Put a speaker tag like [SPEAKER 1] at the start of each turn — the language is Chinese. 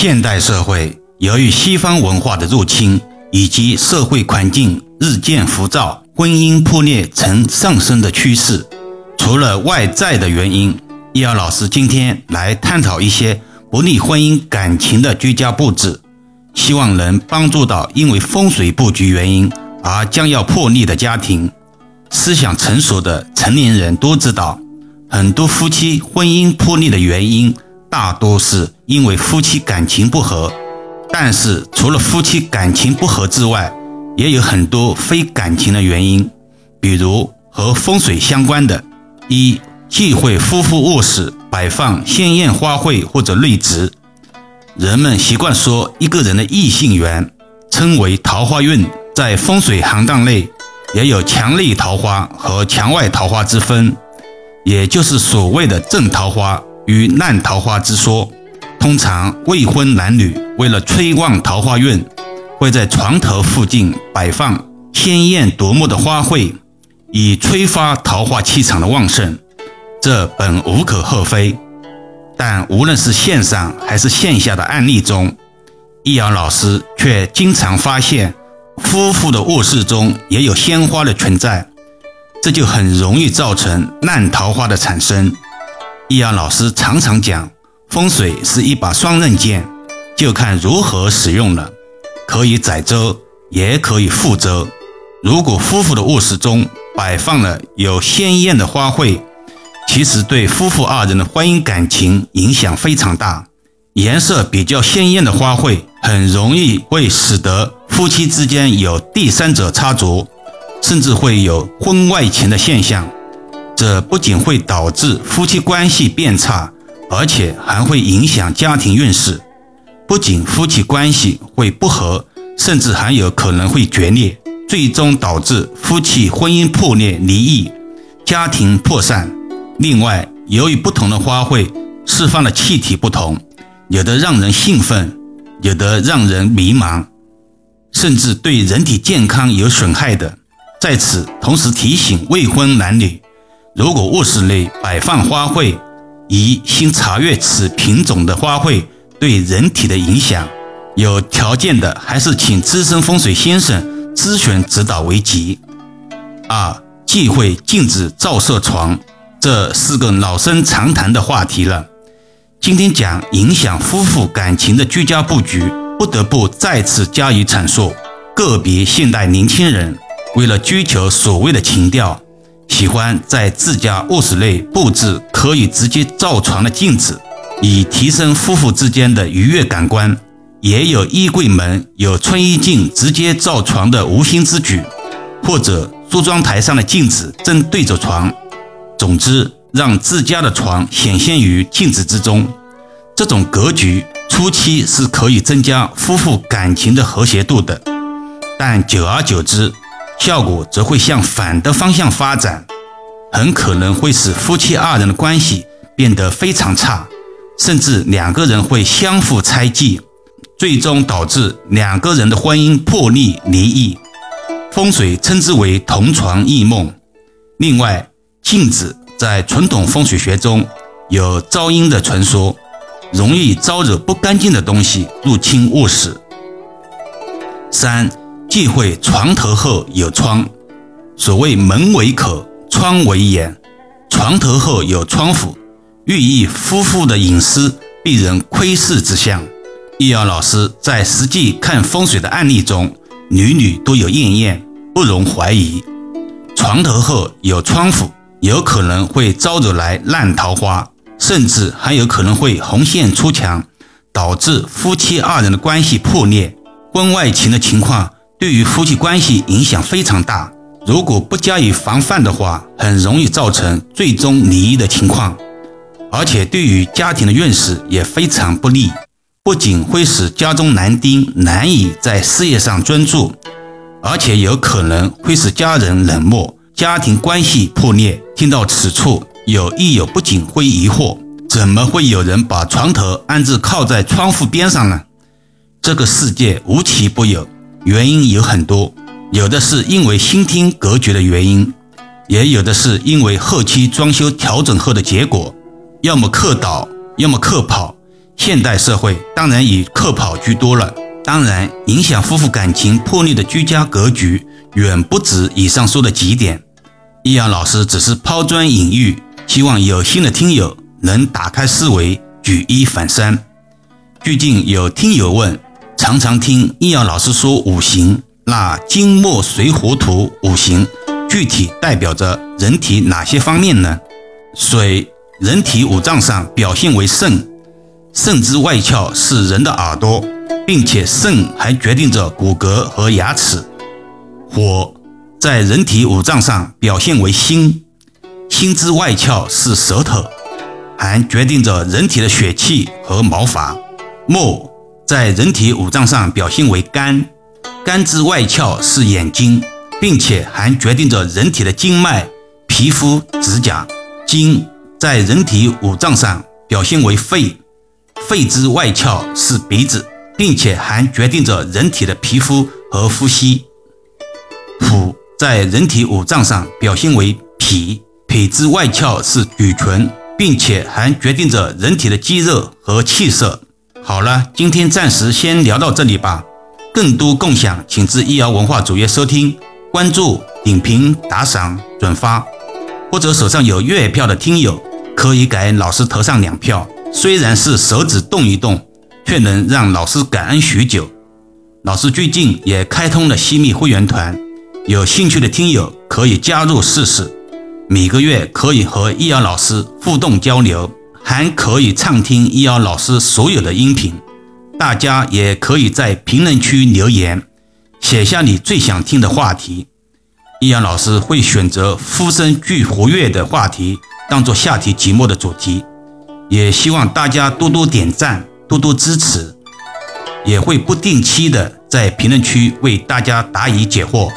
[SPEAKER 1] 现代社会由于西方文化的入侵，以及社会环境日渐浮躁，婚姻破裂呈上升的趋势。除了外在的原因，易遥老师今天来探讨一些不利婚姻感情的居家布置，希望能帮助到因为风水布局原因而将要破裂的家庭。思想成熟的成年人都知道，很多夫妻婚姻破裂的原因。大多是因为夫妻感情不和，但是除了夫妻感情不和之外，也有很多非感情的原因，比如和风水相关的：一、忌讳夫妇卧室摆放鲜艳花卉或者绿植。人们习惯说一个人的异性缘称为桃花运，在风水行当内也有墙内桃花和墙外桃花之分，也就是所谓的正桃花。与烂桃花之说，通常未婚男女为了催旺桃花运，会在床头附近摆放鲜艳夺目的花卉，以催发桃花气场的旺盛。这本无可厚非，但无论是线上还是线下的案例中，易阳老师却经常发现夫妇的卧室中也有鲜花的存在，这就很容易造成烂桃花的产生。易阳老师常常讲，风水是一把双刃剑，就看如何使用了，可以载舟，也可以覆舟。如果夫妇的卧室中摆放了有鲜艳的花卉，其实对夫妇二人的婚姻感情影响非常大。颜色比较鲜艳的花卉，很容易会使得夫妻之间有第三者插足，甚至会有婚外情的现象。这不仅会导致夫妻关系变差，而且还会影响家庭运势。不仅夫妻关系会不和，甚至还有可能会决裂，最终导致夫妻婚姻破裂、离异、家庭破散。另外，由于不同的花卉释放的气体不同，有的让人兴奋，有的让人迷茫，甚至对人体健康有损害的。在此同时提醒未婚男女。如果卧室内摆放花卉，宜先查阅此品种的花卉对人体的影响。有条件的，还是请资深风水先生咨询指导为吉。二、忌讳禁止照射床，这是个老生常谈的话题了。今天讲影响夫妇感情的居家布局，不得不再次加以阐述。个别现代年轻人为了追求所谓的情调。喜欢在自家卧室内布置可以直接照床的镜子，以提升夫妇之间的愉悦感官。也有衣柜门有穿衣镜直接照床的无心之举，或者梳妆台上的镜子正对着床。总之，让自家的床显现于镜子之中。这种格局初期是可以增加夫妇感情的和谐度的，但久而久之。效果则会向反的方向发展，很可能会使夫妻二人的关系变得非常差，甚至两个人会相互猜忌，最终导致两个人的婚姻破裂离异。风水称之为同床异梦。另外，镜子在传统风水学中有招阴的传说，容易招惹不干净的东西入侵卧室。三。忌讳床头后有窗。所谓门为口，窗为眼。床头后有窗户，寓意夫妇的隐私被人窥视之象。易遥老师在实际看风水的案例中，屡屡都有应验，不容怀疑。床头后有窗户，有可能会招惹来烂桃花，甚至还有可能会红线出墙，导致夫妻二人的关系破裂、婚外情的情况。对于夫妻关系影响非常大，如果不加以防范的话，很容易造成最终离异的情况，而且对于家庭的运势也非常不利，不仅会使家中男丁难以在事业上专注，而且有可能会使家人冷漠，家庭关系破裂。听到此处，有益友不仅会疑惑：怎么会有人把床头安置靠在窗户边上呢？这个世界无奇不有。原因有很多，有的是因为新厅格局的原因，也有的是因为后期装修调整后的结果，要么客倒，要么客跑，现代社会当然以客跑居多了。当然，影响夫妇感情破裂的居家格局远不止以上说的几点。易阳老师只是抛砖引玉，希望有心的听友能打开思维，举一反三。最近有听友问，常常听易阳老师说五行，那金木水火土五行具体代表着人体哪些方面呢？水，人体五脏上表现为肾，肾之外窍是人的耳朵。并且肾还决定着骨骼和牙齿。火在人体五脏上表现为心，心之外窍是舌头，还决定着人体的血气和毛发。木在人体五脏上表现为肝，肝之外窍是眼睛，并且还决定着人体的经脉、皮肤、指甲。筋在人体五脏上表现为肺，肺之外窍是鼻子。并且还决定着人体的皮肤和呼吸。脾在人体五脏上表现为脾，脾之外窍是嘴唇，并且还决定着人体的肌肉和气色。好了，今天暂时先聊到这里吧。更多共享，请至医疗文化主页收听、关注、点评、打赏、转发，或者手上有月票的听友可以给老师投上两票，虽然是手指动一动。却能让老师感恩许久。老师最近也开通了西密会员团，有兴趣的听友可以加入试试。每个月可以和易遥老师互动交流，还可以畅听易遥老师所有的音频。大家也可以在评论区留言，写下你最想听的话题，易遥老师会选择呼声最活跃的话题当做下题节目的主题。也希望大家多多点赞。多多支持，也会不定期的在评论区为大家答疑解惑。